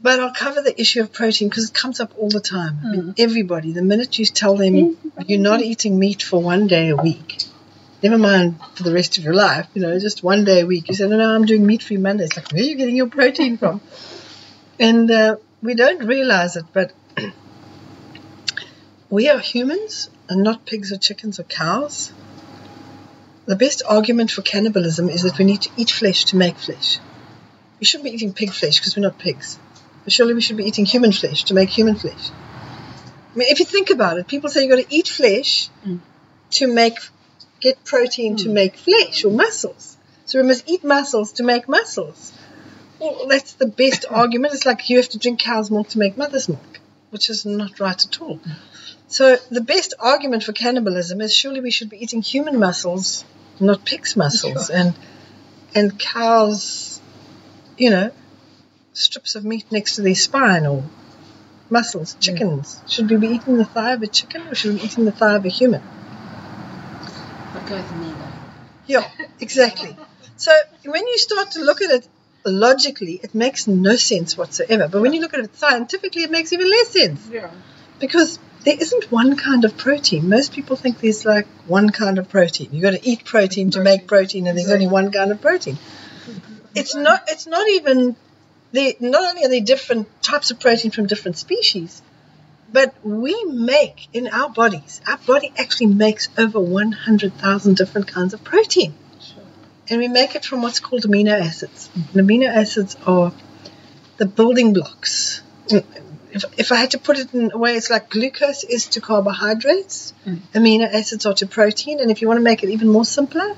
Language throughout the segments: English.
but I'll cover the issue of protein because it comes up all the time. I mean, everybody, the minute you tell them you're not eating meat for one day a week, never mind for the rest of your life, you know, just one day a week, you say, no, no, I'm doing meat free Mondays. Like, where are you getting your protein from? And uh, we don't realize it, but we are humans and not pigs or chickens or cows. The best argument for cannibalism is that we need to eat flesh to make flesh. We shouldn't be eating pig flesh because we're not pigs. Surely we should be eating human flesh to make human flesh. I mean, if you think about it, people say you've got to eat flesh mm. to make get protein to mm. make flesh or muscles. So we must eat muscles to make muscles. Well, that's the best argument. It's like you have to drink cow's milk to make mother's milk, which is not right at all. Mm. So the best argument for cannibalism is surely we should be eating human muscles, not pig's muscles, and and cows, you know, strips of meat next to their spine or muscles, hmm. chickens. Should we be eating the thigh of a chicken or should we be eating the thigh of a human? I'd go with neither. Yeah, exactly. So when you start to look at it logically, it makes no sense whatsoever. But when you look at it scientifically, it makes even less sense. Yeah. Because there isn't one kind of protein. Most people think there's like one kind of protein. You've got to eat protein to make protein, and there's only one kind of protein. It's not. It's not even. They not only are they different types of protein from different species, but we make in our bodies. Our body actually makes over 100,000 different kinds of protein, and we make it from what's called amino acids. And amino acids are the building blocks. Mm, if, if I had to put it in a way, it's like glucose is to carbohydrates, mm. amino acids are to protein, and if you want to make it even more simpler,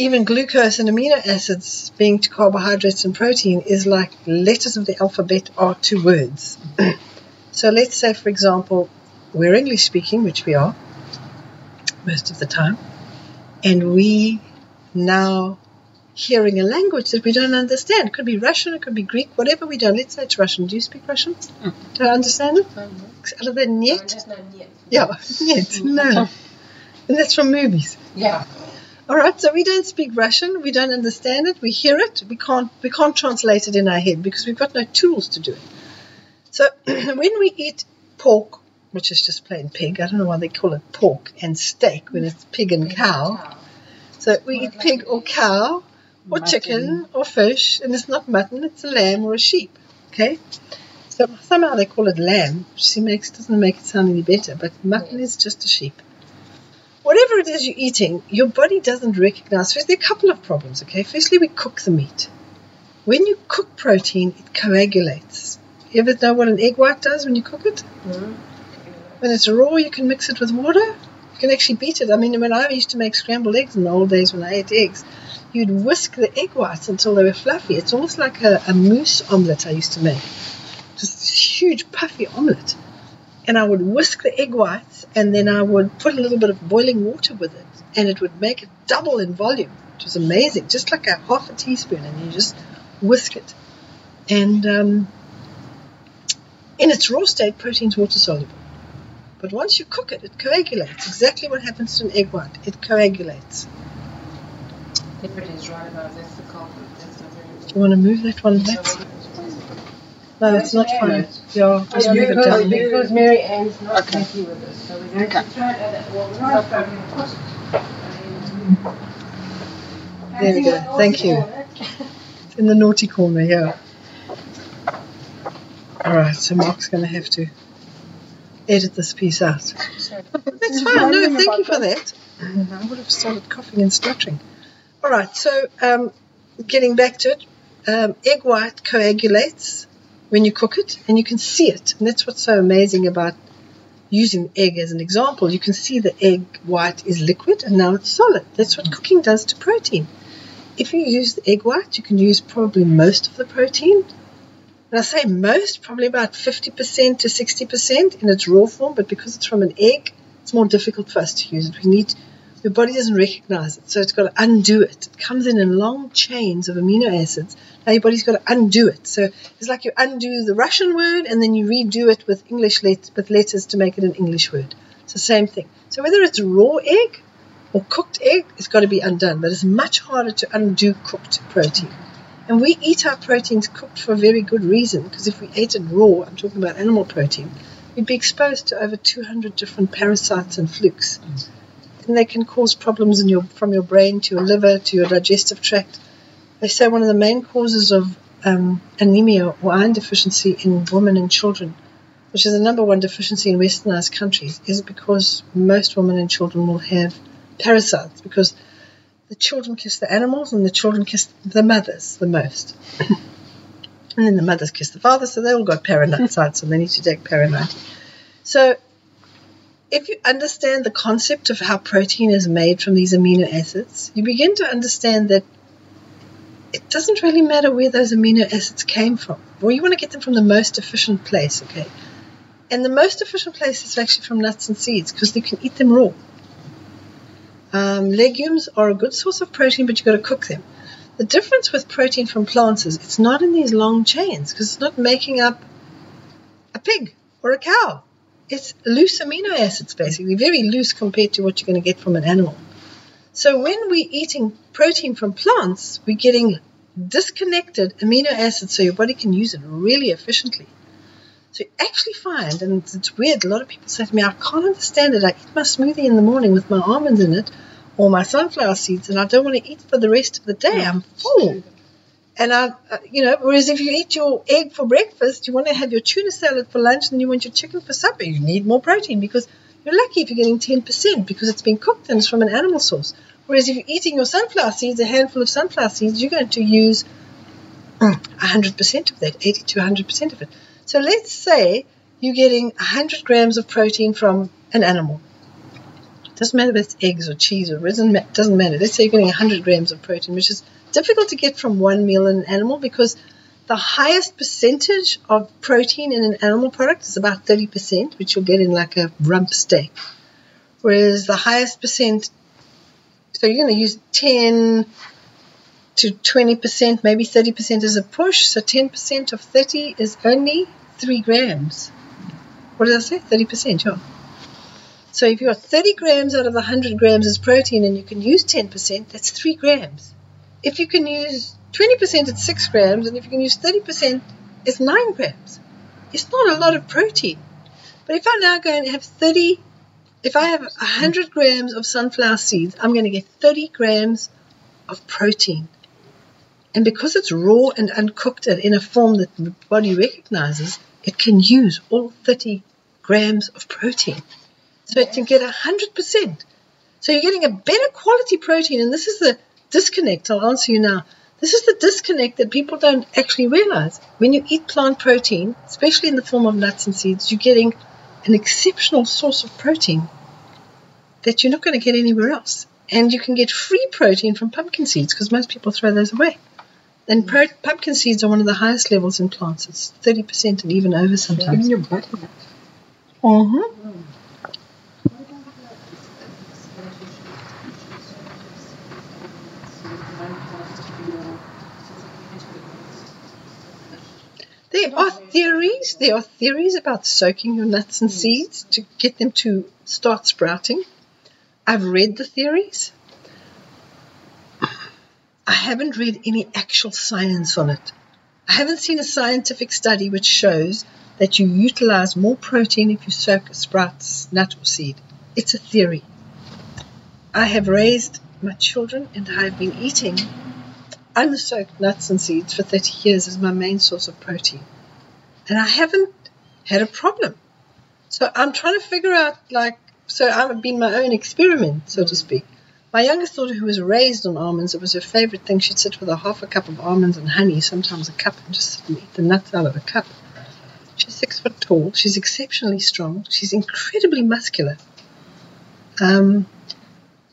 even glucose and amino acids being to carbohydrates and protein is like letters of the alphabet are to words. so let's say, for example, we're English speaking, which we are most of the time, and we now hearing a language that we don't understand. It could be Russian, it could be Greek, whatever we don't. Let's say it's Russian. Do you speak Russian? Hmm. Do I understand it? Other than yet? know yet. Yeah, yet. No. And that's from movies. Yeah. All right, so we don't speak Russian, we don't understand it, we hear it, we can't we can't translate it in our head because we've got no tools to do it. So when we eat pork, which is just plain pig, I don't know why they call it pork and steak when it's pig and cow. So we eat pig or cow or chicken or fish, and it's not mutton, it's a lamb or a sheep. Okay? So somehow they call it lamb, which makes doesn't make it sound any better, but mutton is just a sheep. Whatever it is you're eating, your body doesn't recognize. First, there are a couple of problems, okay? Firstly, we cook the meat. When you cook protein, it coagulates. You ever know what an egg white does when you cook it? Mm-hmm. When it's raw, you can mix it with water. You can actually beat it. I mean, when I used to make scrambled eggs in the old days when I ate eggs, you'd whisk the egg whites until they were fluffy. It's almost like a, a mousse omelette I used to make. Just huge puffy omelette. And I would whisk the egg whites and then I would put a little bit of boiling water with it and it would make it double in volume, which was amazing. Just like a half a teaspoon and you just whisk it. And um, in its raw state, protein's water soluble. But once you cook it, it coagulates. Exactly what happens to an egg white. It coagulates. Everybody's right about that's the culprit. That's not very Do you want to move that one back? No, that's not fine. Yeah, just move it because, down. because Mary Ann's not Okay. happy with us, so we're going Okay. to try it. Well, we're not going to put There we go. Thank you. In the naughty corner, yeah. All right, so Mark's going to have to edit this piece out. That's fine. No, thank you for that. I would have started coughing and stuttering. All right, so um, getting back to it, um, egg white coagulates when you cook it, and you can see it. And that's what's so amazing about using egg as an example. You can see the egg white is liquid, and now it's solid. That's what cooking does to protein. If you use the egg white, you can use probably most of the protein. And I say most, probably about 50% to 60% in its raw form, but because it's from an egg, it's more difficult for us to use it. We need, your body doesn't recognize it, so it's got to undo it. It comes in in long chains of amino acids. Now your body's got to undo it. So it's like you undo the Russian word and then you redo it with English let- with letters to make it an English word. It's the same thing. So whether it's raw egg or cooked egg, it's got to be undone. But it's much harder to undo cooked protein. And we eat our proteins cooked for a very good reason, because if we ate it raw, I'm talking about animal protein, we'd be exposed to over 200 different parasites and flukes. Mm. And they can cause problems in your, from your brain to your liver to your digestive tract. They say one of the main causes of um, anemia or iron deficiency in women and children, which is the number one deficiency in westernized countries, is because most women and children will have parasites because the children kiss the animals and the children kiss the mothers the most. and then the mothers kiss the fathers, so they all got parasites and they need to take paranite. So if you understand the concept of how protein is made from these amino acids, you begin to understand that it doesn't really matter where those amino acids came from. Well, you want to get them from the most efficient place, okay? And the most efficient place is actually from nuts and seeds because you can eat them raw. Um, legumes are a good source of protein, but you've got to cook them. The difference with protein from plants is it's not in these long chains because it's not making up a pig or a cow. It's loose amino acids, basically, very loose compared to what you're going to get from an animal. So when we're eating protein from plants, we're getting disconnected amino acids so your body can use it really efficiently. So you actually find, and it's weird, a lot of people say to me, I can't understand it. I eat my smoothie in the morning with my almonds in it or my sunflower seeds, and I don't want to eat for the rest of the day. I'm full. And I, uh, you know, whereas if you eat your egg for breakfast, you want to have your tuna salad for lunch, and you want your chicken for supper. You need more protein because you're lucky if you're getting 10% because it's been cooked and it's from an animal source. Whereas if you're eating your sunflower seeds, a handful of sunflower seeds, you're going to use 100% of that, 80 to 100% of it. So let's say you're getting 100 grams of protein from an animal. It doesn't matter if it's eggs or cheese or doesn't, doesn't matter. Let's say you're getting 100 grams of protein, which is difficult to get from one meal in an animal because the highest percentage of protein in an animal product is about 30%, which you'll get in like a rump steak. Whereas the highest percent, so you're going to use 10 to 20%, maybe 30% is a push. So 10% of 30 is only 3 grams. What did I say? 30%, yeah. So if you've got 30 grams out of the 100 grams as protein and you can use 10%, that's 3 grams. If you can use 20%, at 6 grams, and if you can use 30%, it's 9 grams. It's not a lot of protein. But if I now go and have 30, if I have 100 grams of sunflower seeds, I'm going to get 30 grams of protein. And because it's raw and uncooked and in a form that the body recognizes, it can use all 30 grams of protein. So it can get 100%. So you're getting a better quality protein, and this is the disconnect. I'll answer you now. This is the disconnect that people don't actually realize. When you eat plant protein, especially in the form of nuts and seeds, you're getting an exceptional source of protein that you're not going to get anywhere else. And you can get free protein from pumpkin seeds because most people throw those away. And pro- pumpkin seeds are one of the highest levels in plants. It's 30% and even over sometimes. Even your butternut. Mm-hmm. There are theories. There are theories about soaking your nuts and seeds to get them to start sprouting. I've read the theories. I haven't read any actual science on it. I haven't seen a scientific study which shows that you utilize more protein if you soak a sprout, nut, or seed. It's a theory. I have raised my children and I've been eating unsoaked nuts and seeds for 30 years as my main source of protein. And I haven't had a problem. So I'm trying to figure out, like, so I've been my own experiment, so to speak. My youngest daughter, who was raised on almonds, it was her favorite thing. She'd sit with a half a cup of almonds and honey, sometimes a cup, and just sit and eat the nuts out of a cup. She's six foot tall. She's exceptionally strong. She's incredibly muscular. Um,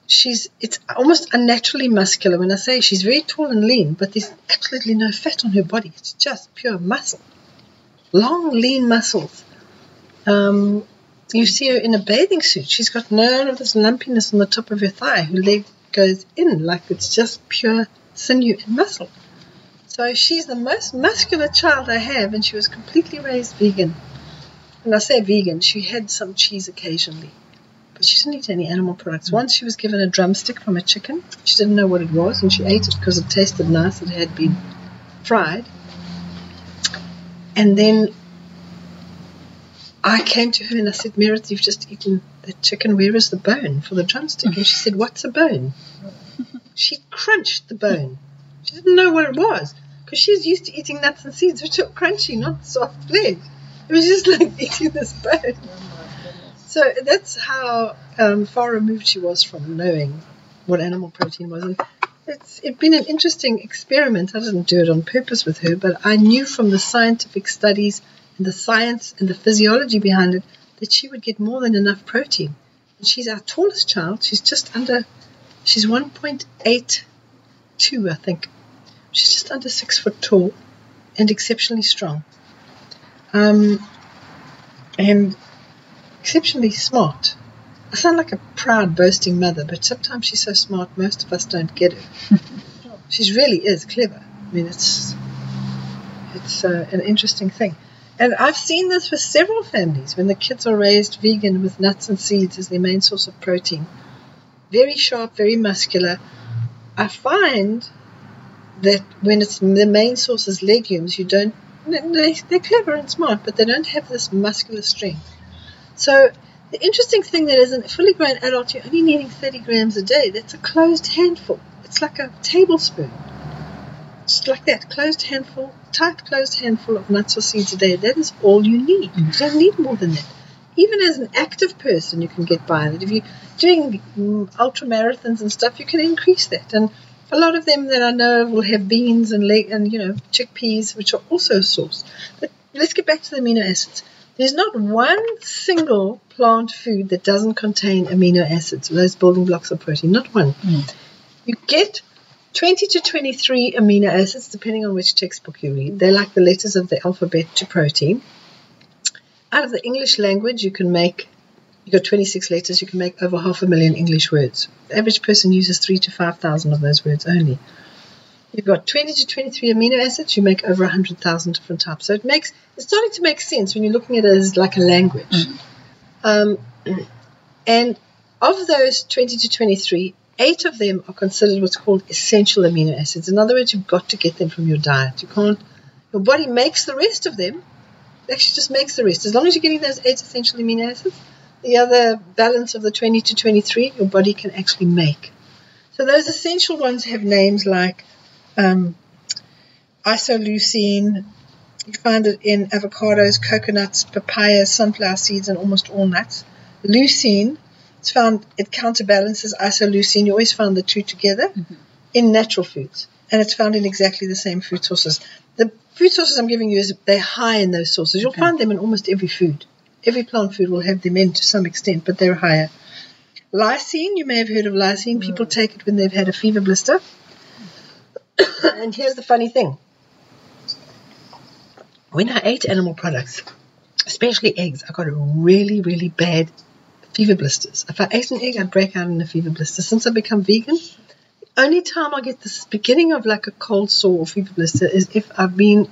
she's it's almost unnaturally muscular when I say she's very tall and lean, but there's absolutely no fat on her body. It's just pure muscle, long lean muscles. Um, you see her in a bathing suit. She's got none of this lumpiness on the top of her thigh. Her leg goes in like it's just pure sinew and muscle. So she's the most muscular child I have, and she was completely raised vegan. And I say vegan, she had some cheese occasionally but she didn't eat any animal products. Once she was given a drumstick from a chicken. She didn't know what it was, and she ate it because it tasted nice. It had been fried. And then I came to her and I said, Meredith, you've just eaten the chicken. Where is the bone for the drumstick? And she said, What's a bone? She crunched the bone. She didn't know what it was because she's used to eating nuts and seeds, which are crunchy, not soft flesh. It was just like eating this bone. So that's how um, far removed she was from knowing what animal protein was. And it's it been an interesting experiment. I didn't do it on purpose with her, but I knew from the scientific studies and the science and the physiology behind it that she would get more than enough protein. And she's our tallest child. She's just under, she's 1.82, I think. She's just under six foot tall and exceptionally strong. Um, and exceptionally smart. I sound like a proud, boasting mother, but sometimes she's so smart, most of us don't get her. she really is clever. I mean, it's it's uh, an interesting thing. And I've seen this with several families when the kids are raised vegan with nuts and seeds as their main source of protein. Very sharp, very muscular. I find that when it's the main source is legumes, you don't. They, they're clever and smart, but they don't have this muscular strength. So the interesting thing that as a fully grown adult, you're only needing 30 grams a day. That's a closed handful. It's like a tablespoon. Just like that, closed handful, tight closed handful of nuts or seeds a day. That is all you need. You don't need more than that. Even as an active person, you can get by that. If you're doing mm, ultra marathons and stuff, you can increase that. And a lot of them that I know will have beans and leg and you know chickpeas, which are also a source. But let's get back to the amino acids. There's not one single plant food that doesn't contain amino acids, those building blocks of protein. Not one. Hmm. You get 20 to 23 amino acids, depending on which textbook you read. They're like the letters of the alphabet to protein. Out of the English language, you can make, you've got 26 letters, you can make over half a million English words. The average person uses 3 to 5,000 of those words only. You've got 20 to 23 amino acids, you make over 100,000 different types. So it makes, it's starting to make sense when you're looking at it as like a language. Um, and of those 20 to 23, eight of them are considered what's called essential amino acids. In other words, you've got to get them from your diet. You can't, your body makes the rest of them, it actually just makes the rest. As long as you're getting those eight essential amino acids, the other balance of the 20 to 23, your body can actually make. So those essential ones have names like um, isoleucine. You find it in avocados, coconuts, papayas, sunflower seeds, and almost all nuts. Leucine, it's found it counterbalances isoleucine. You always find the two together in natural foods, and it's found in exactly the same food sources. The food sources I'm giving you is they're high in those sources. You'll Okay. find them in almost every food. Every plant food will have them in to some extent, but they're higher. Lysine, you may have heard of lysine. People take it when they've had a fever blister. And here's the funny thing when I ate animal products, especially eggs, I got a really, really bad fever blisters. If I ate an egg, I'd break out in a fever blister. Since I've become vegan, the only time I get this beginning of like a cold sore or fever blister is if I've been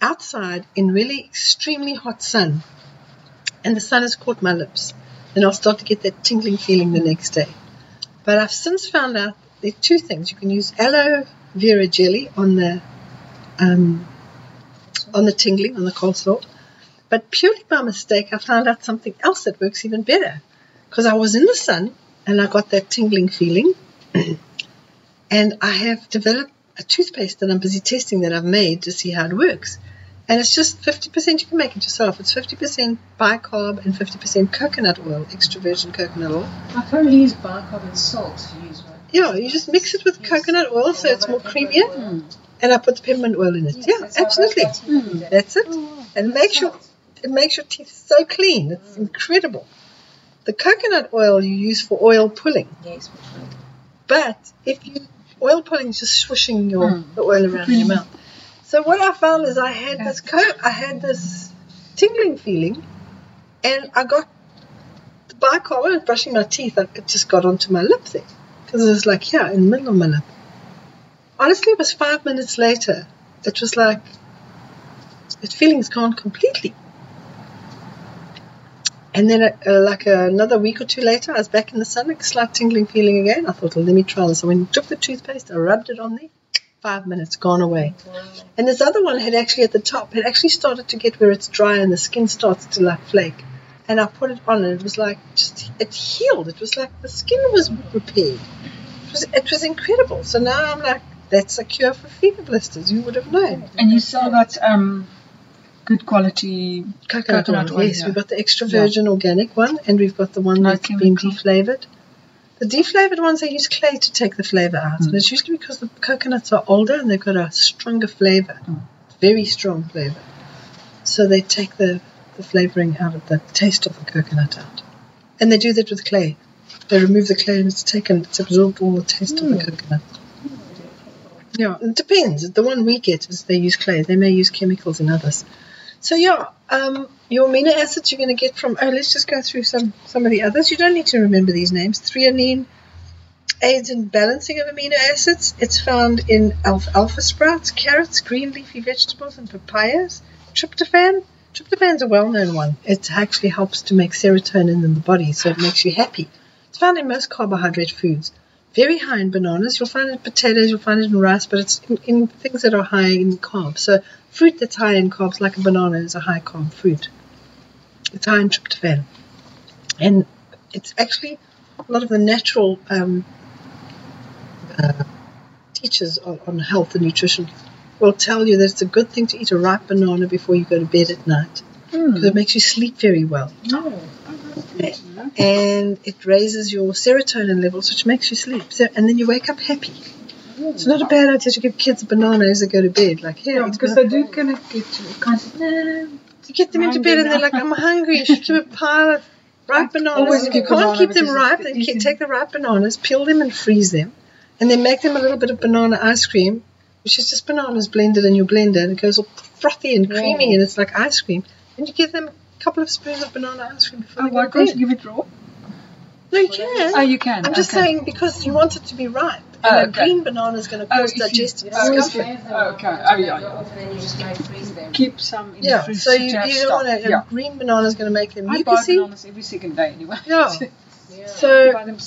outside in really extremely hot sun and the sun has caught my lips. Then I'll start to get that tingling feeling the next day. But I've since found out there are two things. You can use aloe vera jelly on the um, on the tingling, on the cold sore. But purely by mistake, I found out something else that works even better. Because I was in the sun and I got that tingling feeling. and I have developed a toothpaste that I'm busy testing that I've made to see how it works. And it's just 50%, you can make it yourself. It's 50% bicarb and 50% coconut oil, extra virgin coconut oil. I currently use bicarb and salt to use? Yeah, you just mix it with coconut oil so it's more creamier. Hmm. And I put the peppermint oil in it. Hmm. Yeah, how I absolutely. brush my teeth every day. That's it. Oh, And it makes your it makes your teeth so clean. It's incredible. The coconut oil you use for oil pulling, Yes, but if you oil pulling is just swishing your Mm. the oil around in your mouth. So what I found is I had this co- I had this tingling feeling, and I got the bicarb. When I was brushing my teeth, I- it just got onto my lip there because it was like yeah, in the middle of my lip. Honestly, it was five minutes later. It was like the feeling's gone completely. And then, uh, uh, like uh, another week or two later, I was back in the sun, like a slight tingling feeling again. I thought, well, let me try this. I went took the toothpaste, I rubbed it on there, five minutes, gone away. And this other one had actually at the top, had actually started to get where it's dry and the skin starts to like flake. And I put it on and it was like just, it healed. It was like the skin was repaired. It was, it was incredible. So now I'm like, that's a cure for fever blisters. You would have known. And you still that um, good quality. Coconut, Coconut oil, yes. yeah. We've got the extra virgin organic one and we've got the one No that's been deflavored. The deflavored ones, they use clay to take the flavor out. Mm. And it's usually because the coconuts are older and they've got a stronger flavor, Mm. very strong flavor. So they take the, the flavoring out of the taste of the coconut out. And they do that with clay. They remove the clay and it's taken, it's absorbed all the taste of the coconut. Yeah, it depends. The one we get is they use clay. They may use chemicals in others. So yeah, um, your amino acids you're going to get from. Oh, let's just go through some some of the others. You don't need to remember these names. Threonine aids in balancing of amino acids. It's found in alfalfa sprouts, carrots, green leafy vegetables, and papayas. Tryptophan. Tryptophan's a well-known one. It actually helps to make serotonin in the body, so it makes you happy. It's found in most carbohydrate foods. Very high in bananas. You'll find it in potatoes. You'll find it in rice, but it's in, in things that are high in carbs. So fruit that's high in carbs, like a banana, is a high carb fruit. It's high in tryptophan, and it's actually a lot of the natural um, uh, teachers on, on health and nutrition will tell you that it's a good thing to eat a ripe banana before you go to bed at night hmm. because it makes you sleep very well No. and it raises your serotonin levels, which makes you sleep. So, and then you wake up happy. It's not a bad idea to give kids a banana as they go to bed. Like, here, Yeah, because they do kind of get kind of. You get them into bed and they're like, I'm hungry. You should keep a pile of ripe bananas. always If you can't keep them ripe, then take the ripe bananas, peel them and freeze them, and then make them a little bit of banana ice cream, which is just bananas blended in your blender, and it goes all frothy and creamy, Yeah. and it's like ice cream. And you give them a couple of spoons of banana ice cream before Oh, they go to bed. you give it raw? No, you can. Oh, you can. I'm just okay. saying because you want it to be ripe. Oh, And a okay. green banana is going to Oh, cause you- digestive oh, discomfort. you- Okay. Oh, yeah, yeah. Then you just might freeze them. keep some in Yeah, the fridge so you, you don't want to. Yeah. A green banana is going to make them I buy bananas every second day anyway. Yeah. Yeah. So buy them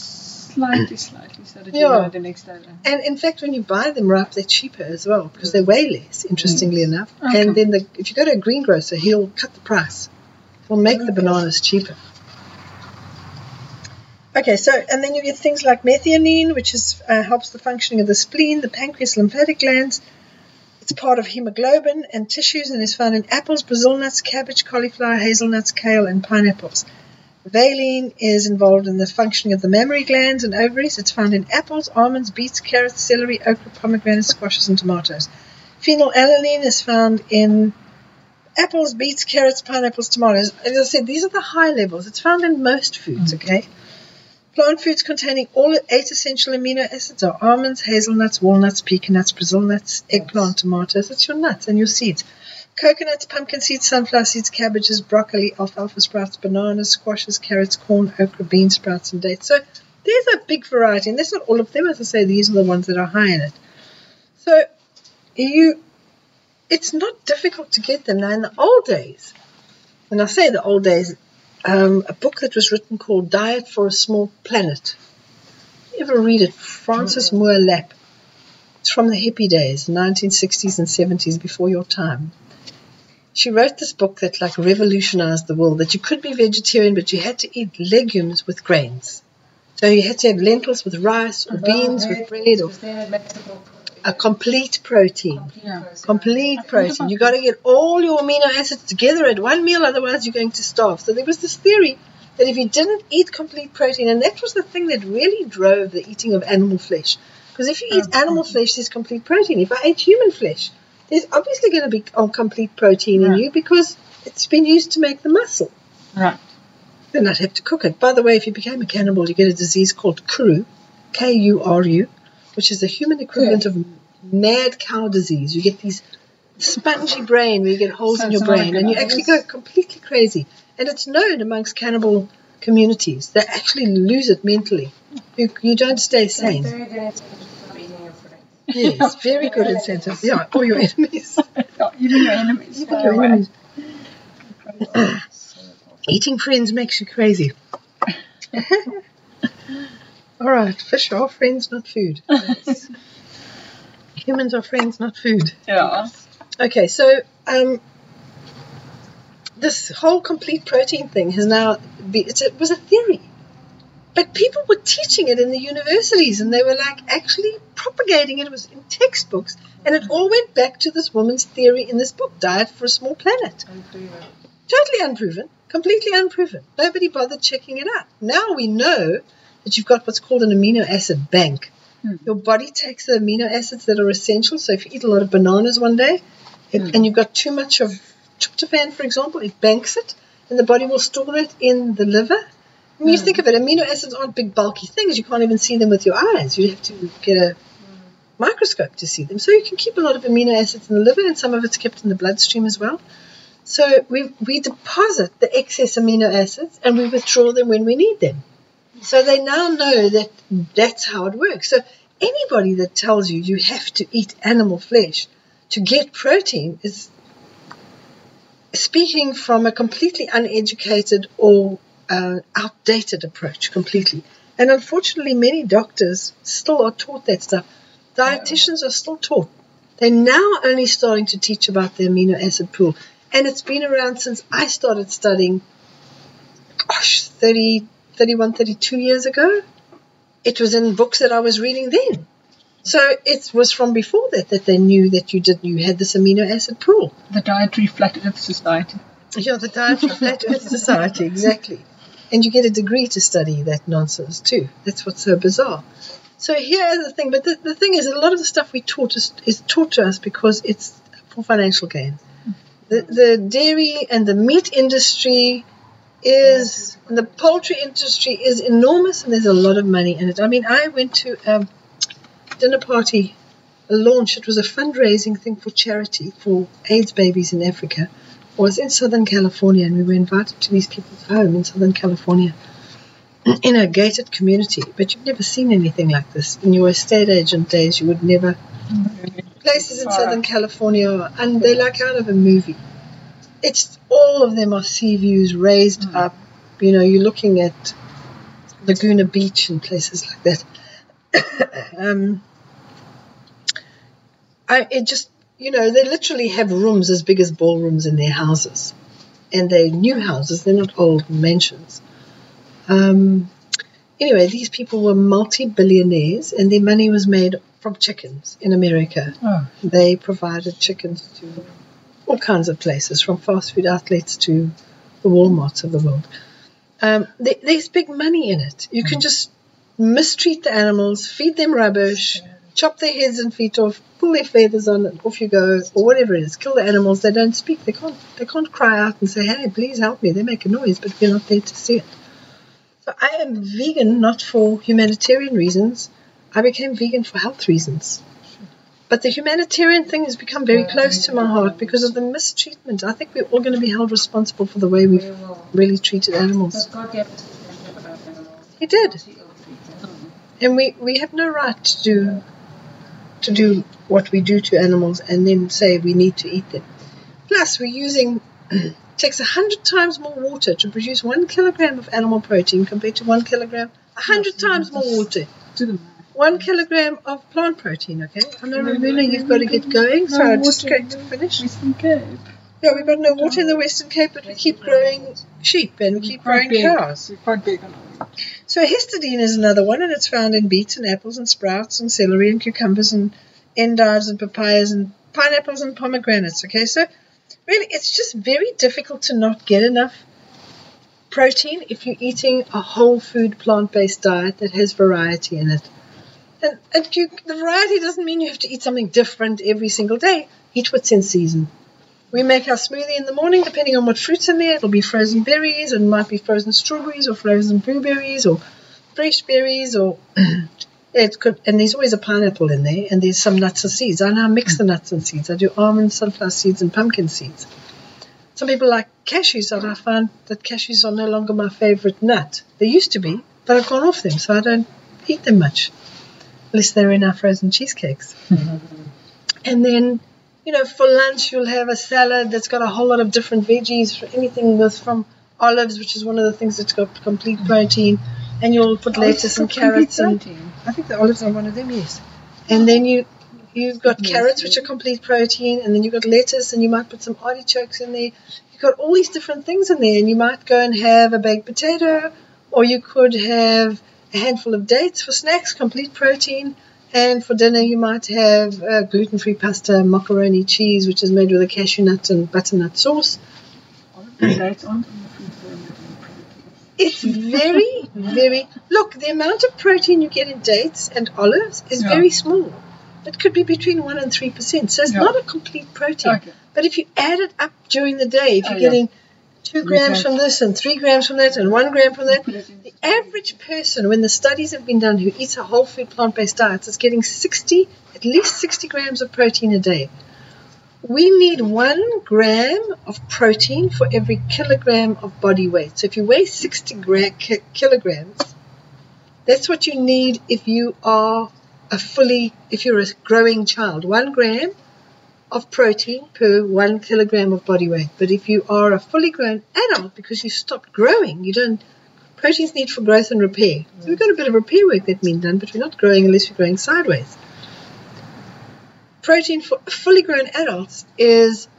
slightly, slightly, so that you Yeah. know the next day. And in fact, when you buy them ripe, they're cheaper as well because they weigh less. Interestingly enough, Okay. and then the, if you go to a greengrocer, he'll cut the price. He'll make the bananas cheaper. Okay, so and then you get things like methionine, which is uh, helps the functioning of the spleen, the pancreas, lymphatic glands. It's part of hemoglobin and tissues, and is found in apples, Brazil nuts, cabbage, cauliflower, hazelnuts, kale, and pineapples. Valine is involved in the functioning of the mammary glands and ovaries. It's found in apples, almonds, beets, carrots, celery, okra, pomegranates, squashes, and tomatoes. Phenylalanine is found in apples, beets, carrots, pineapples, tomatoes. As I said, these are the high levels. It's found in most foods, mm. okay? Plant foods containing all eight essential amino acids are almonds, hazelnuts, walnuts, pecan nuts, Brazil nuts, eggplant, tomatoes. It's your nuts and your seeds. Coconuts, pumpkin seeds, sunflower seeds, cabbages, broccoli, alfalfa sprouts, bananas, squashes, carrots, corn, okra, bean sprouts, and dates. So there's a big variety, and that's not all of them. As I say, these are the ones that are high in it. So you, it's not difficult to get them. Now, in the old days, when I say the old days, um, a book that was written called Diet for a Small Planet. You ever read it? Frances Moore Lappé. It's from the hippie days, 1960s and 70s, before your time. She wrote this book that like revolutionized the world. That you could be vegetarian, but you had to eat legumes with grains. So you had to have lentils with rice or beans with bread or Because then it makes it more a complete protein. Complete protein. You got to get all your amino acids together at one meal, otherwise you're going to starve. So there was this theory that if you didn't eat complete protein, and that was the thing that really drove the eating of animal flesh. Because if you eat animal flesh, there's complete protein. If I ate human flesh, there's obviously going to be complete protein in you because it's been used to make the muscle. Right. Then I'd have to cook it. By the way, if you became a cannibal, you get a disease called Kuru, K-U-R-U, which is the human equivalent of mad cow disease. You get these spongy brain where you get holes in your brain, and you actually go completely crazy. And it's known amongst cannibal communities. They actually lose it mentally. You, you don't stay It's sane. very good incentive to stop eating your friends. Yes, very good incentive. Yeah, or your enemies. Even your enemies. Even your enemies. Eating friends makes you crazy. All right, fish are friends, not food. Humans are friends, not food. Yeah. Okay, so um, this whole complete protein thing has now be, it was a theory, but people were teaching it in the universities, and they were like actually propagating it. It was in textbooks, and it all went back to this woman's theory in this book, "Diet for a Small Planet." Unproven. Totally unproven, completely unproven. Nobody bothered checking it out. Now we know that you've got what's called an amino acid bank. Hmm. Your body takes the amino acids that are essential. So if you eat a lot of bananas one day it, Hmm. and you've got too much of tryptophan, for example, it banks it and the body will store it in the liver. When you Hmm. think of it, amino acids aren't big bulky things. You can't even see them with your eyes. You have to get a microscope to see them. So you can keep a lot of amino acids in the liver, and some of it's kept in the bloodstream as well. So we, we deposit the excess amino acids and we withdraw them when we need them. So they now know that that's how it works. So anybody that tells you you have to eat animal flesh to get protein is speaking from a completely uneducated or uh, outdated approach completely. And unfortunately, many doctors still are taught that stuff. Dietitians are still taught. They're now only starting to teach about the amino acid pool. And it's been around since I started studying, gosh, 30, 31, 32 years ago. It was in books that I was reading then. So it was from before that that they knew that you did you had this amino acid pool. The Dietary Flat Earth Society. Yeah, the Dietary Flat Earth Society, exactly. And you get a degree to study that nonsense too. That's what's so bizarre. So here's the thing, but the, the thing is, a lot of the stuff we taught is, is taught to us because it's for financial gain. The, the dairy and the meat industry is, and the poultry industry is enormous, and there's a lot of money in it. I mean, I went to a dinner party, a launch. It was a fundraising thing for charity for AIDS babies in Africa was in Southern California, and we were invited to these people's home in Southern California in a gated community. But you've never seen anything like this. In your estate agent days, you would never. Places in Southern California, and they're like out of a movie. It's all of them are sea views raised Mm. up. You know, you're looking at Laguna Beach and places like that. um, I, it just you know, they literally have rooms as big as ballrooms in their houses. And they're new houses, they're not old mansions. Um, anyway, these people were multi billionaires, and their money was made from chickens in America. Oh, They provided chickens to all kinds of places, from fast food outlets to the Walmarts of the world. Um, there, there's big money in it. You can just mistreat the animals, feed them rubbish, chop their heads and feet off, pull their feathers on, and off you go, or whatever it is. Kill the animals. They don't speak. They can't. They can't cry out and say, "Hey, please help me." They make a noise, but we're not there to see it. So I am vegan not for humanitarian reasons. I became vegan for health reasons. But the humanitarian thing has become very close to my heart because of the mistreatment. I think we're all going to be held responsible for the way We we've really treated animals. But God gave us a friendship about animals. He did. He ill-treated them. and we, we have no right to do to do what we do to animals and then say we need to eat them. Plus, we're using takes a hundred times more water to produce one kilogram of animal protein compared to one kilogram. A hundred times more water. One kilogram of plant protein. Okay, I know Ramona, you've got to get going, so I'm just going to finish. Yeah, we've got no water in the Western Cape, but we keep growing sheep and we keep growing big. cows. We're quite big on. So histidine is another one, and it's found in beets and apples and sprouts and celery and cucumbers and endives and papayas and pineapples and pomegranates. Okay, so really, it's just very difficult to not get enough protein if you're eating a whole food plant-based diet that has variety in it. And, and you, the variety doesn't mean you have to eat something different every single day. Eat what's in season. We make our smoothie in the morning, depending on what fruit's in there. It'll be frozen berries, and it might be frozen strawberries, or frozen blueberries, or fresh berries, or it could. And there's always a pineapple in there, and there's some nuts and seeds. I now mix the nuts and seeds. I do almond, sunflower seeds, and pumpkin seeds. Some people like cashews, and I find that cashews are no longer my favorite nut. They used to be, but I've gone off them, so I don't eat them much, unless they're in our frozen cheesecakes. Mm-hmm. And then, you know, for lunch you'll have a salad that's got a whole lot of different veggies, for anything with from olives, which is one of the things that's got complete protein, and you'll put lettuce and carrots and I think the olives are one of them, yes. And then you You've got Yes, carrots, yes. which are complete protein, and then you've got lettuce, and you might put some artichokes in there. You've got all these different things in there, and you might go and have a baked potato, or you could have a handful of dates for snacks, complete protein. And for dinner, you might have uh, gluten free pasta, macaroni cheese, which is made with a cashew nut and butternut sauce. Dates aren't in the food pyramid. It's very, very. Look, the amount of protein you get in dates and olives is Yeah. very small. It could be between 1% and 3%. So it's Yeah. not a complete protein. Okay. But if you add it up during the day, if Oh, you're yeah. getting two grams from this and three grams from that and one gram from that, the average person, when the studies have been done, who eats a whole food plant based diet, is getting 60, at least 60 grams of protein a day. We need one gram of protein for every kilogram of body weight. So if you weigh 60 gra- ki- kilograms, that's what you need if you are a fully, if you're a growing child. One gram of protein per one kilogram of body weight. But if you are a fully grown adult, because you stopped growing, you don't. Proteins need for growth and repair. So we've got a bit of repair work that's been done, but we're not growing unless we're growing sideways. Protein for fully grown adults is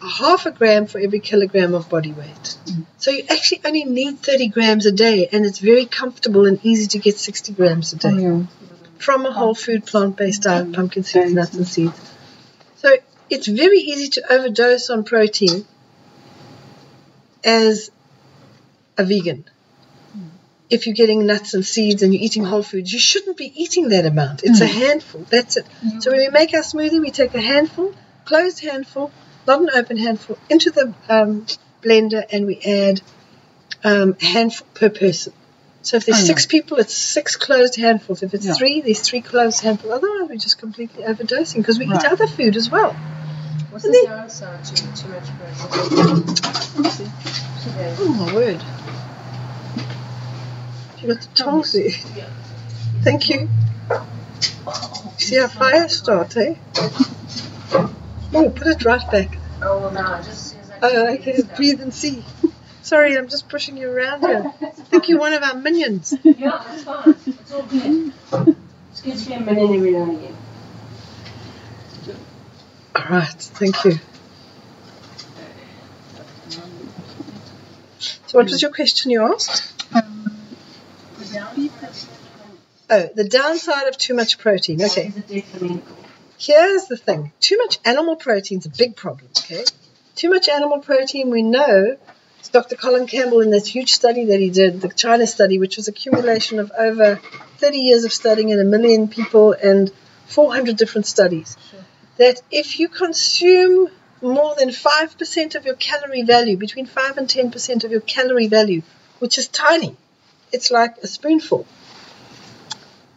a half a gram for every kilogram of body weight. So you actually only need 30 grams a day, and it's very comfortable and easy to get 60 grams a day Oh, yeah. from a whole food plant based diet, pumpkin seeds, nuts, and seeds. So it's very easy to overdose on protein as a vegan. If you're getting nuts and seeds and you're eating whole foods, you shouldn't be eating that amount. It's a handful. That's it. So when we make our smoothie, we take a handful, closed handful, not an open handful, into the um, blender and we add um, a handful per person. So if there's Oh, yeah. six people, it's six closed handfuls. If it's Yeah. three, there's three closed handfuls. Otherwise, we're just completely overdosing because we Right. eat other food as well. What's And the then- downside to too much protein? Today. Oh my word! You got the tongs there. Thank you. See how fire starts, eh? Oh, put it right back. Oh, well, now, just as I Oh, okay. Breathe and see. Sorry, I'm just pushing you around here. I think you're one of our minions. Yeah, it's fine. It's all good. It's good to be a million every now and again. All right, thank you. So, what was your question you asked? The downy protein. Oh, the downside of too much protein. Okay, Is it detrimental? here's the thing too much animal protein is a big problem, okay? Too much animal protein, we know, Dr. Colin Campbell in this huge study that he did, the China study, which was accumulation of over 30 years of studying and a million people and 400 different studies, that if you consume more than 5% of your calorie value, between 5 and 10% of your calorie value, which is tiny, it's like a spoonful.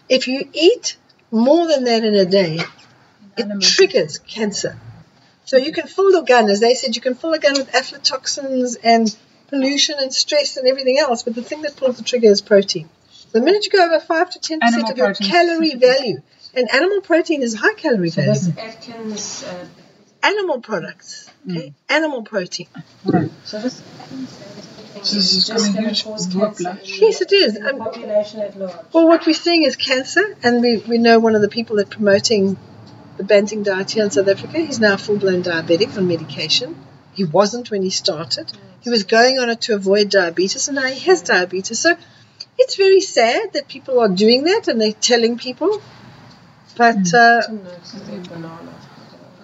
If you eat more than that in a day, it Animal. triggers cancer. So you can fill your gun, as they said, you can fill a gun with aflatoxins and pollution and stress and everything else, but the thing that pulls the trigger is protein. The minute you go over 5 to 10% Animal of your calorie value, and animal protein is high calorie So value. that's Atkins. Uh, Animal products, okay? Animal protein. Right. so this, So this is just gonna going cause cancer. Yes, it is. Um, population at large. Well, what we're seeing is cancer, and we, we know one of the people that promoting the Banting diet here in South Africa. He's now full blown diabetic on medication. He wasn't when he started. He was going on it to avoid diabetes, and now he has diabetes. So it's very sad that people are doing that and they're telling people. But, uh,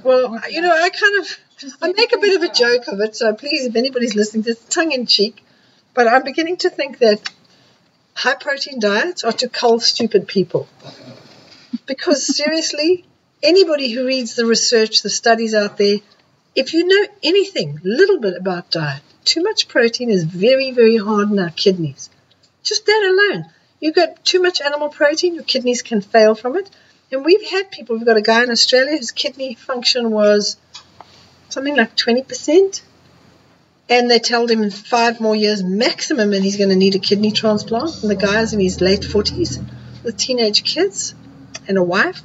well, you know, I kind of I make a bit of a joke of it, so please, if anybody's listening this, tongue in cheek. But I'm beginning to think that high protein diets are to cull stupid people. Because seriously, anybody who reads the research, the studies out there, if you know anything, little bit about diet, too much protein is very, very hard on our kidneys. Just that alone. you've got too much animal protein, your kidneys can fail from it. And we've had people, we've got a guy in Australia whose kidney function was something like 20%. And they told him in five more years maximum and he's going to need a kidney transplant. And the guy's in his late 40s with teenage kids and a wife.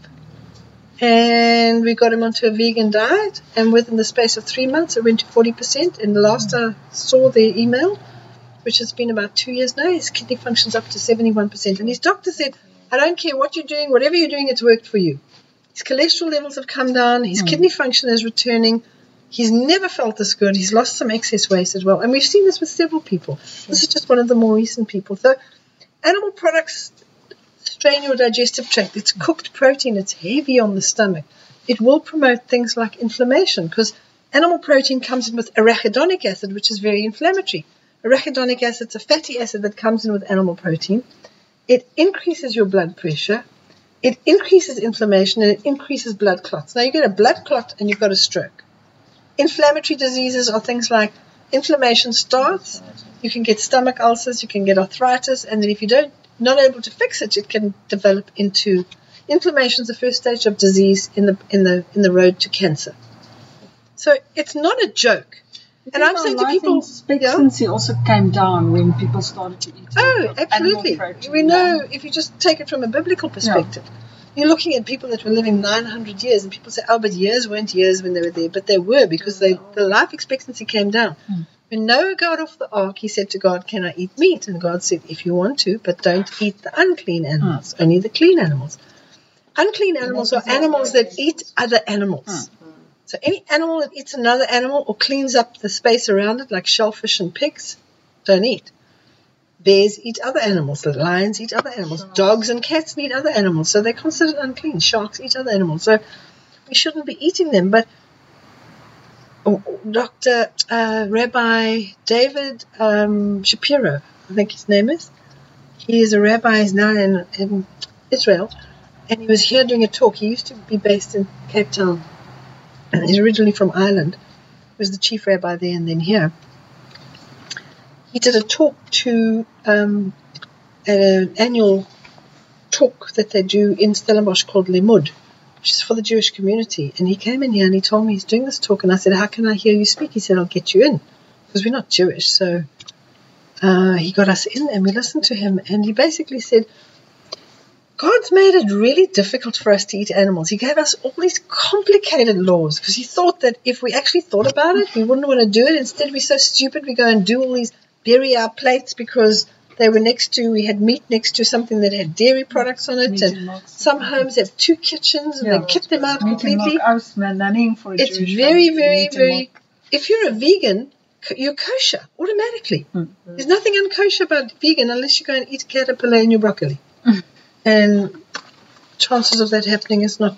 And we got him onto a vegan diet. And within the space of three months, it went to 40%. And the last I saw their email, which has been about two years now, his kidney function's up to 71%. And his doctor said, I don't care what you're doing, whatever you're doing, it's worked for you. His cholesterol levels have come down. His Mm. kidney function is returning. He's never felt this good. He's lost some excess weight as well. And we've seen this with several people. This is just one of the more recent people. So, animal products strain your digestive tract. It's cooked protein, it's heavy on the stomach. It will promote things like inflammation because animal protein comes in with arachidonic acid, which is very inflammatory. Arachidonic acid is a fatty acid that comes in with animal protein. It increases your blood pressure, it increases inflammation, and it increases blood clots. Now, you get a blood clot and you've got a stroke. Inflammatory diseases are things like inflammation starts, you can get stomach ulcers, you can get arthritis, and then if you don't not able to fix it, it can develop into inflammation is the first stage of disease in the in the in the road to cancer. So it's not a joke. And I'm saying to people the life people, expectancy also came down when people started to eat. Oh, absolutely. protein. We know if you just take it from a biblical perspective, you're looking at people that were living 900 years, and people say, oh, but years weren't years when they were there. But they were because they, the life expectancy came down. Hmm. When Noah got off the ark, he said to God, Can I eat meat? And God said, If you want to, but don't eat the unclean animals, only the clean animals. Unclean animals are animals that eat other animals. So any animal that eats another animal or cleans up the space around it, like shellfish and pigs, don't eat. Bears eat other animals. Lions eat other animals. Dogs and cats eat other animals. So they're considered unclean. Sharks eat other animals. So we shouldn't be eating them. But Dr. Uh, Rabbi David um, Shapiro, I think his name is, he is a rabbi, he's now in, in Israel, and he was here doing a talk. He used to be based in Cape Town, and he's originally from Ireland. He was the chief rabbi there and then here. He did a talk to um, an annual talk that they do in Stellenbosch called Limmud, which is for the Jewish community. And he came in here and he told me he's doing this talk, and I said, "How can I hear you speak?" He said, "I'll get you in," because we're not Jewish. So uh, he got us in, and we listened to him, and he basically said. God's made it really difficult for us to eat animals. He gave us all these complicated laws because he thought that if we actually thought about it, we wouldn't want to do it. Instead, we're so stupid, we go and do all these bury our plates because they were next to, we had meat next to something that had dairy products on it. Meat And and some homes have two kitchens and Yeah. they kit them out completely. I was running for a It's very, very, very. If you're a vegan, you're kosher automatically. Mm. There's nothing unkosher about vegan unless you go and eat a caterpillar in your broccoli. Mm. And chances of that happening is not,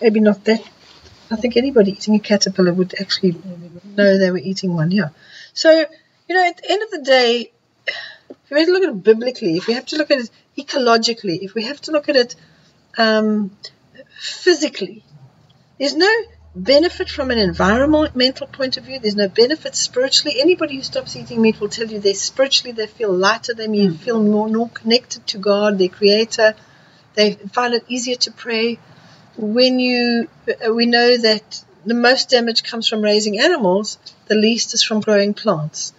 maybe not that. I think anybody eating a caterpillar would actually know they were eating one, yeah. So, you know, at the end of the day, if we have to look at it biblically, if we have to look at it ecologically, if we have to look at it um, physically, there's no benefit from an environmental point of view. There's no benefit spiritually. Anybody who stops eating meat will tell you they spiritually they feel lighter. They may feel more, more connected to God, their Creator. They find it easier to pray. When you, uh, we know that the most damage comes from raising animals. The least is from growing plants.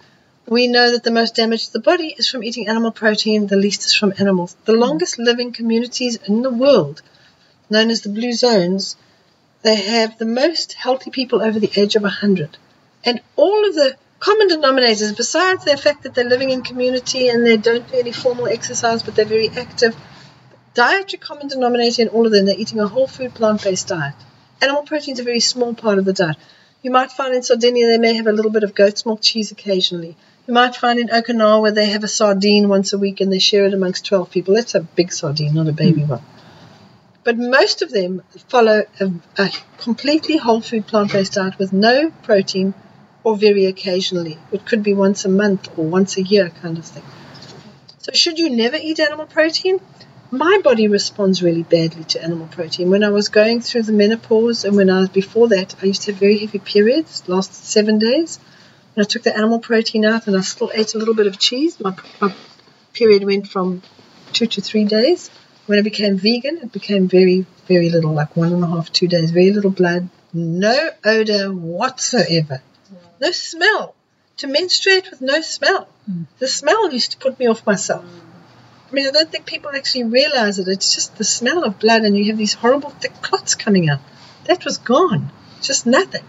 We know that the most damage to the body is from eating animal protein. The least is from animals. The longest living communities in the world, known as the blue zones, they have the most healthy people over the age of 100. And all of the common denominators, besides the fact that they're living in community and they don't do any formal exercise, but they're very active, dietary common denominator in all of them, they're eating a whole food plant based diet. Animal protein is a very small part of the diet. You might find in Sardinia they may have a little bit of goat's milk cheese occasionally. You might find in Okinawa where they have a sardine once a week and they share it amongst 12 people. That's a big sardine, not a baby hmm. one. But most of them follow a, a completely whole food plant based diet with no protein or very occasionally. It could be once a month or once a year kind of thing. So, should you never eat animal protein? My body responds really badly to animal protein. When I was going through the menopause and when I was before that, I used to have very heavy periods, lasted seven days. And I took the animal protein out and I still ate a little bit of cheese. My, my period went from two to three days. When I became vegan, it became very, very little, like one and a half, two days, very little blood, no odor whatsoever, no smell. To menstruate with no smell. Hmm. The smell used to put me off myself. I mean, I don't think people actually realize it. It's just the smell of blood, and you have these horrible thick clots coming out. That was gone. Just nothing.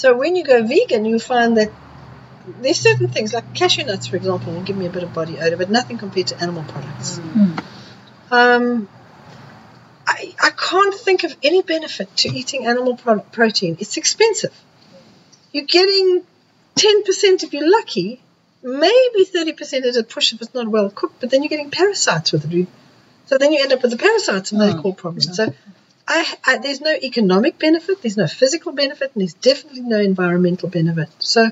So when you go vegan, you find that there's certain things like cashew nuts, for example, will give me a bit of body odor, but nothing compared to animal products. Mm. Hmm. Um, I, I can't think of any benefit to eating animal pro- protein. It's expensive. You're getting 10% if you're lucky, maybe 30% at a push if it's not well cooked, but then you're getting parasites with it. So then you end up with the parasites and they Oh, cause problems. yeah. So I, I, there's no economic benefit, there's no physical benefit, and there's definitely no environmental benefit. So,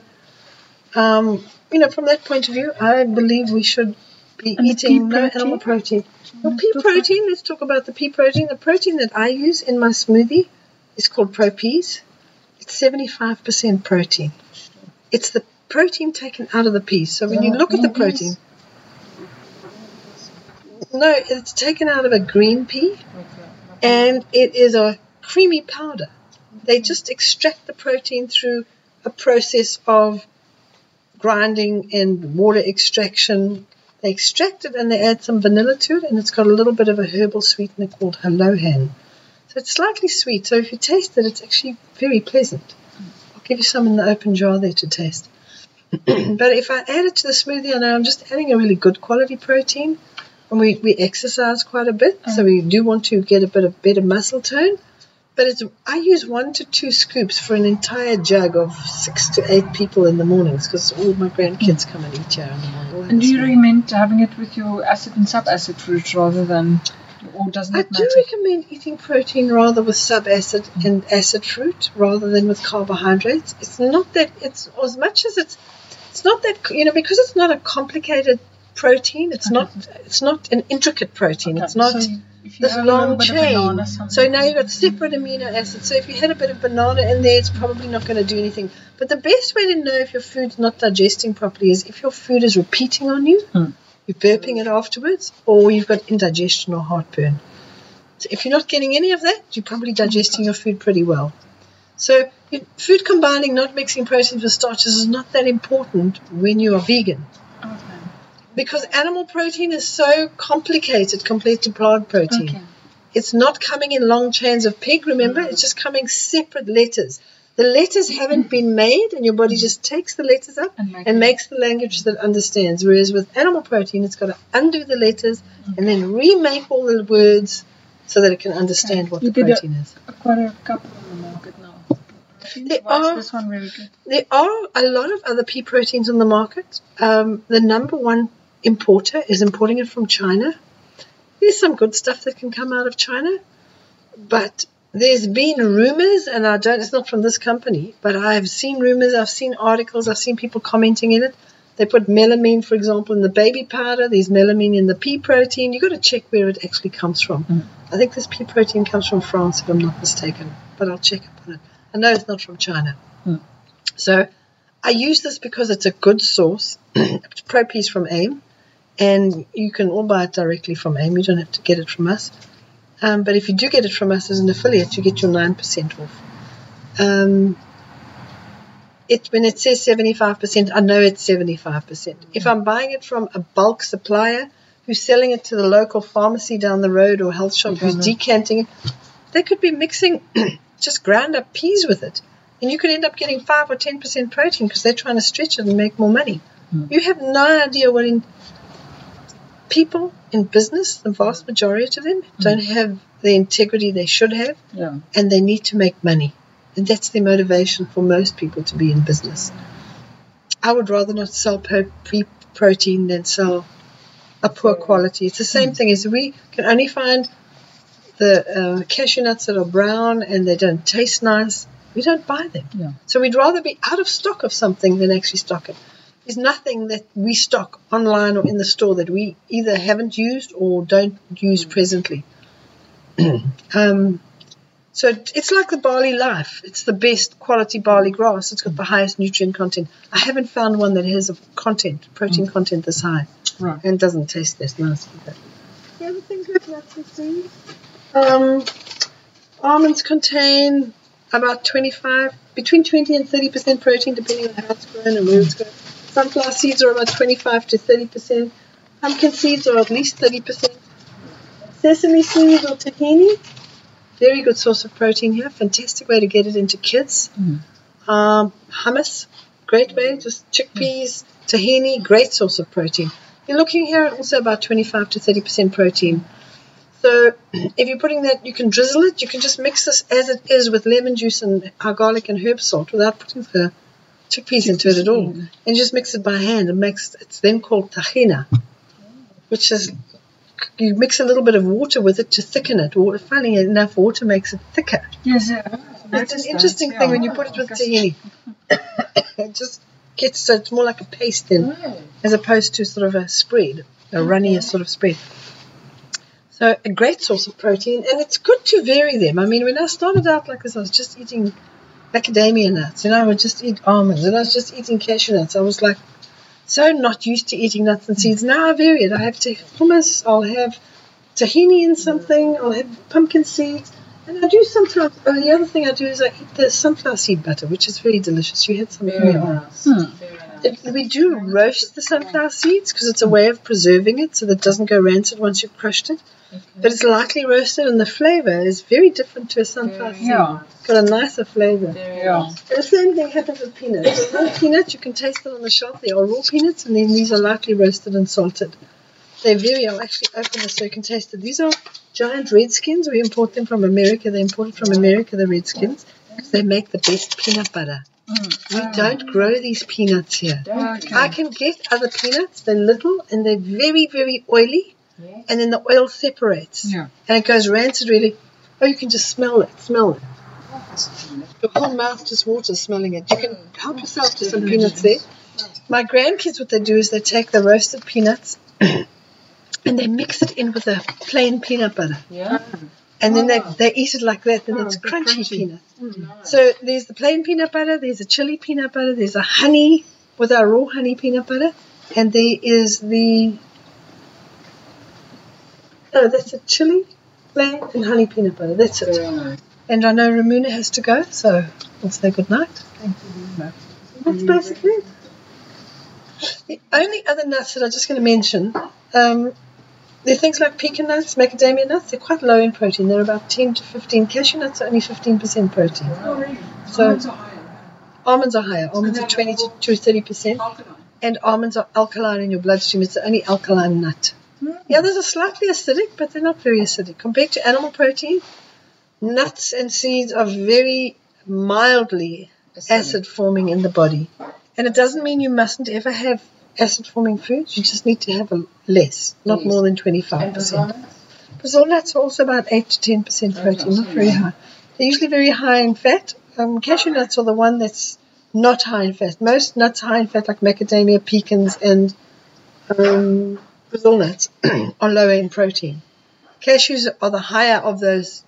um, you know, from that point of view, I believe we should be And eating pea no protein? animal protein. Well, Mm, pea protein, let's talk about the pea protein. The protein that I use in my smoothie is called ProPeas. It's 75% protein. It's the protein taken out of the peas. So when you Oh, look at the protein, no, it's taken out of a green pea Okay. And it is a creamy powder. They just extract the protein through a process of grinding and water extraction. They extract it and they add some vanilla to it, and it's got a little bit of a herbal sweetener called Halohan. So it's slightly sweet. So if you taste it, it's actually very pleasant. I'll give you some in the open jar there to taste. but if I add it to the smoothie, I know I'm just adding a really good quality protein. And we, we exercise quite a bit, so mm. we do want to get a bit of better muscle tone. But it's I use one to two scoops for an entire jug of six to eight people in the mornings because all my grandkids come and eat here in the morning. And do you recommend having it with your acid and sub-acid fruit rather than, or doesn't I do recommend eating protein rather with sub-acid and acid fruit rather than with carbohydrates. It's not that it's as much as it's it's not that you know because it's not a complicated protein. It's not it's not an intricate protein. Okay, It's not so this have a little long chain. So now you've got separate amino acids. So if you had a bit of banana in there, it's probably not going to do anything. But the best way to know if your food's not digesting properly is if your food is repeating on you, Hmm. you're burping it afterwards, or you've got indigestion or heartburn. So if you're not getting any of that, you're probably digesting your food pretty well. So food combining, not mixing proteins with starches, is not that important when you are vegan. Okay. Because animal protein is so complicated compared to plant protein. Okay. It's not coming in long chains of pig, remember? It's just coming separate letters. The letters haven't been made, and your body just takes the letters up And, and makes the language that understands. Whereas with animal protein, it's got to undo the letters and then remake all the words so that it can understand Okay. what You the did a- protein is. quite a couple on the market now. There are, this one very good? there are a lot of other pea proteins on the market. Um, the number one importer is importing it from China. There's some good stuff that can come out of China, but there's been rumors, and I don't. It's not from this company, but I've seen rumors. I've seen articles. I've seen people commenting in it. They put melamine, for example, in the baby powder. There's melamine in the pea protein. You've got to check where it actually comes from. Mm. I think this pea protein comes from France, if I'm not mistaken, but I'll check up on it. I know it's not from China. Mm. So I use this because it's a good source. it's ProPeas from AIM, and you can all buy it directly from AIM. You don't have to get it from us. Um, but if you do get it from us as an affiliate, you get your 9% off. Um, it, when it says 75%, I know it's 75%. If I'm buying it from a bulk supplier who's selling it to the local pharmacy down the road or health shop who's Mhm. decanting it, they could be mixing just ground up peas with it. And you could end up getting 5 or 10% protein because they're trying to stretch it and make more money. Mm. You have no idea what in people in business, the vast majority of them, don't have the integrity they should have Yeah. and they need to make money. And that's the motivation for most people to be in business. I would rather not sell pre protein than sell a poor quality. It's the same thing as we can only find the uh, cashew nuts that are brown and they don't taste nice. We don't buy them. Yeah. So we'd rather be out of stock of something than actually stock it. There's nothing that we stock online or in the store that we either haven't used or don't use presently. um, so it's like the barley life. It's the best quality barley grass. It's got the highest nutrient content. I haven't found one that has a content, protein content this high, Right. and doesn't taste this nice. either. The other things and seeds. Um, almonds contain about 25, between 20 and 30 percent protein, depending on how it's grown and where it's grown. Sunflower seeds are about 25 to 30 percent. Pumpkin seeds are at least 30 percent. Sesame seeds or tahini, very good source of protein here. Fantastic way to get it into kids. Mm. Um, hummus, great way. Just chickpeas, tahini, great source of protein. You're looking here at also about 25 to 30 percent protein. So if you're putting that, you can drizzle it. You can just mix this as it is with lemon juice and our garlic and herb salt without putting the chickpeas into it at all. And you just mix it by hand. It makes it's then called tahina, which is you mix a little bit of water with it to thicken it. Water, finding enough water makes it thicker. Yes, yeah. It's an interesting thing when you put it with tahini. it just gets so it's more like a paste then, Mm. as opposed to sort of a spread, a runnier sort of spread. So a great source of protein, and it's good to vary them. I mean, when I started out like this, I was just eating macadamia nuts, and I would just eat almonds, and I was just eating cashew nuts. I was like so not used to eating nuts and seeds. Now I vary it. I have to hummus. I'll have tahini in something. I'll have pumpkin seeds. And I do sometimes. Oh, the other thing I do is I eat the sunflower seed butter, which is really delicious. You had some earlier on. Hmm. Very nice. It- We do roast the sunflower seeds because it's a way of preserving it so that it doesn't go rancid once you've crushed it. But it's lightly roasted and the flavor is very different to a sunflower mm. seed. Yeah. Got a nicer flavor. Yeah. the same thing happens with peanuts. raw peanuts, you can taste it on the shelf. They are raw peanuts and then these are lightly roasted and salted. They vary. I'll actually open this so you can taste it. These are giant redskins. We import them from America. They imported from America, the redskins, because they make the best peanut butter. Mm, we don't grow these peanuts here. Okay. I can get other peanuts. They're little and they're very, very oily, Yes. and then the oil separates Yeah. and it goes rancid. Really, oh, you can just smell it. Smell it. Your whole mouth just waters smelling it. You can help yourself to some peanuts there. My grandkids, what they do is they take the roasted peanuts and they mix it in with a plain peanut butter, Yeah. And then they ah. they eat it like that. Then Oh, ah, it's crunchy, crunchy. peanut. Nice. So there's the plain peanut butter, there's a chili peanut butter, there's a honey with our raw honey peanut butter, and there is the oh, that's a chili, plain, and honey peanut butter. That's it. Nice. And I know Ramuna has to go, so we'll say good night. Thank you very much. That's basically it. The only other nuts that I'm just going to mention, um, there are things like pecan nuts, macadamia nuts. They're quite low in protein. They're about 10 to 15. Cashew nuts are only 15% protein. Oh, really? So- Almonds are higher. Almonds are higher. Almonds are 20 to, to 30%. Alkaline. And almonds are alkaline in your bloodstream. It's the only alkaline nut. Hmm. The others are slightly acidic, but they're not very acidic. Compared to animal protein, nuts and seeds are very mildly acid forming in the body. And it doesn't mean you mustn't ever have acid forming foods. You just need to have a less, not more than 25%. Brazil? Nuts are also about 8 to 10% protein, not very high. They're usually very high in fat. Um, cashew nuts are the one that's not high in fat. Most nuts high in fat, like macadamia, pecans, and um, Brazil nuts, are lower in protein. Cashews are the higher of those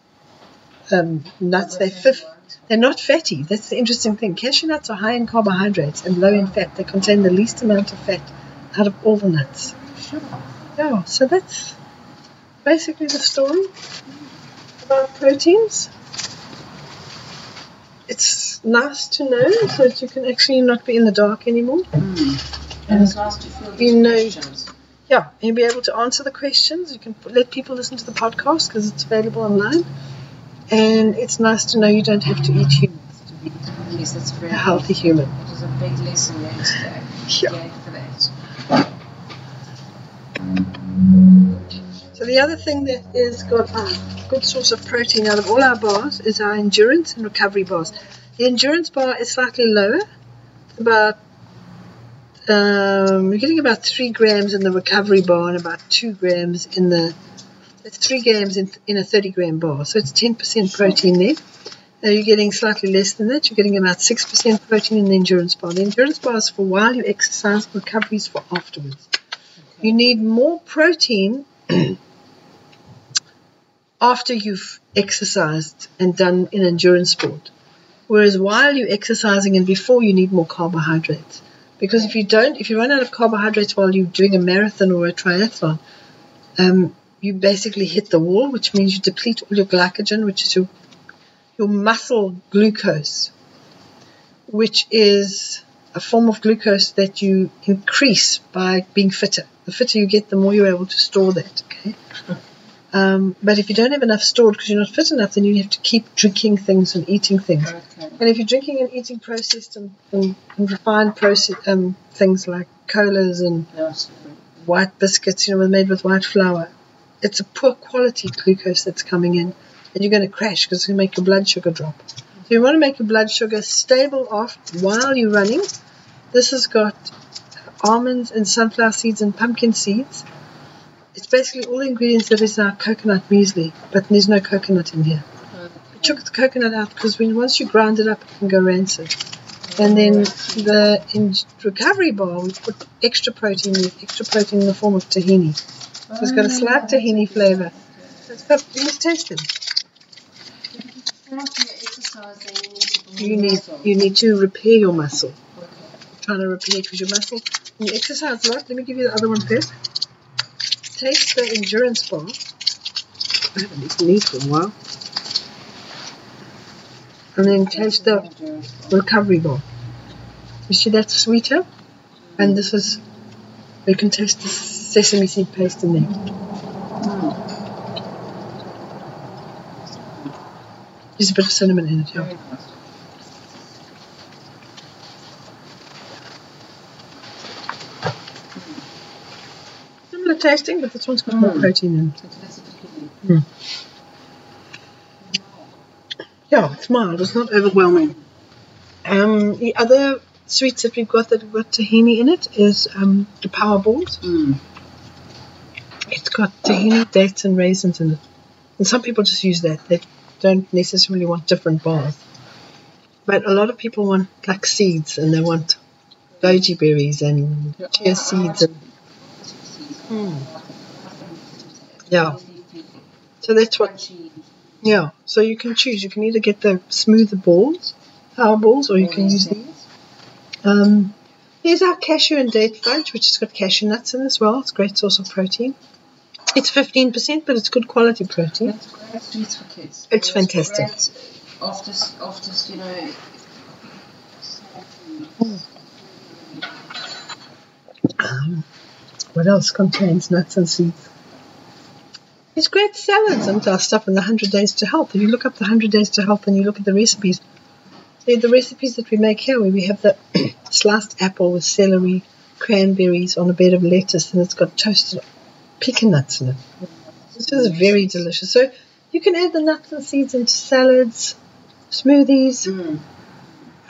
um, nuts. They're fifth. They're not fatty. That's the interesting thing. Cashew nuts are high in carbohydrates and low in fat. They contain the least amount of fat out of all the nuts. Sure. Yeah, so that's basically the story about proteins. It's nice to know so that you can actually not be in the dark anymore. Hmm. And it's nice to feel You know- questions. Yeah, and you'll be able to answer the questions. You can let people listen to the podcast because it's available online. And it's nice to know you don't have to eat humans to be Yes, that's very a healthy human. It was a big lesson learned today. Yeah. For that. So the other thing that is got a good source of protein out of all our bars is our endurance and recovery bars. The endurance bar is slightly lower, about um, you're getting about three grams in the recovery bar and about two grams in the it's three grams in, in a 30 gram bar, so it's 10% protein there. Now you're getting slightly less than that. You're getting about 6% protein in the endurance bar. The endurance bar is for while you exercise, recovery is for afterwards. You need more protein after you've exercised and done an endurance sport. Whereas while you're exercising and before, you need more carbohydrates. Because if you don't, if you run out of carbohydrates while you're doing a marathon or a triathlon, um, you basically hit the wall, which means you deplete all your glycogen, which is your your muscle glucose, which is a form of glucose that you increase by being fitter. The fitter you get, the more you're able to store that. Okay. Um, but if you don't have enough stored because you're not fit enough, then you have to keep drinking things and eating things. Okay. And if you're drinking and eating processed and, and, and refined process, um, things like colas and Yes. white biscuits, you know, made with white flour, it's a poor quality glucose that's coming in, and you're going to crash because it's going to make your blood sugar drop. So you want to make your blood sugar stable off while you're running. This has got almonds and sunflower seeds and pumpkin seeds. It's basically all the ingredients that is our coconut muesli, but there's no coconut in here. We took the coconut out because when once you grind it up, it can go rancid. And then the in recovery bar, we put extra protein, with extra protein in the form of tahini. So it's got a slight tahini flavor. So it's got, you must taste it. You need you need to repair your muscle. Trying to repair because your muscle. When you exercise a lot, let me give you the other one first. Taste the endurance bar. I haven't eaten these for a while. And then taste the recovery bar. You see that sweeter? And this is you can taste the sesame seed paste in there. There's a bit of cinnamon in it, yeah. Similar tasting, but this one's got more Mm. protein in it. Yeah, it's mild. It's not overwhelming. Um, the other sweets that we've got that have got tahini in it is um, the power balls. Mm. It's got tahini, dates, and raisins in it. And some people just use that. They don't necessarily want different bars. But a lot of people want like seeds and they want goji berries and chia seeds. And, Hmm. Yeah. So that's what, yeah. So you can choose. You can either get the smoother balls, power balls, or you can use these. Um, there's our cashew and date fudge, which has got cashew nuts in as well. It's a great source of protein. It's 15%, but it's good quality protein. That's great sweets for kids. It's fantastic. After, after, you know, Um, what else contains nuts and seeds? It's great salads and our stuff in the 100 Days to Health. If you look up the 100 Days to Health and you look at the recipes, they're the recipes that we make here, where we have the sliced apple with celery, cranberries on a bed of lettuce, and it's got toasted pecan nuts in it. This is very delicious. So you can add the nuts and seeds into salads, smoothies. Mm.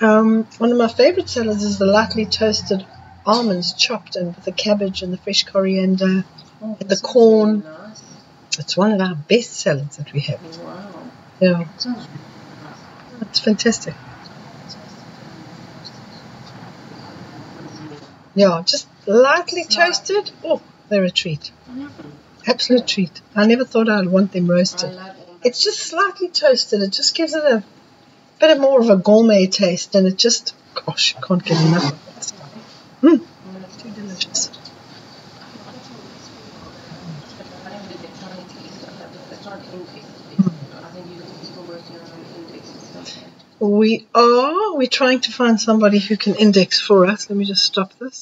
Um, one of my favorite salads is the lightly toasted almonds chopped and with the cabbage and the fresh coriander. oh, the corn. really nice. It's one of our best salads that we have. Wow. Yeah, Sounds really nice. it's fantastic. Yeah, just lightly toasted. Oh, they're a treat. Absolute treat. I never thought I'd want them roasted. It's just slightly toasted. It just gives it a bit of more of a gourmet taste, and it just, gosh, you can't get enough. Mm, too delicious. We are. We're trying to find somebody who can index for us. Let me just stop this.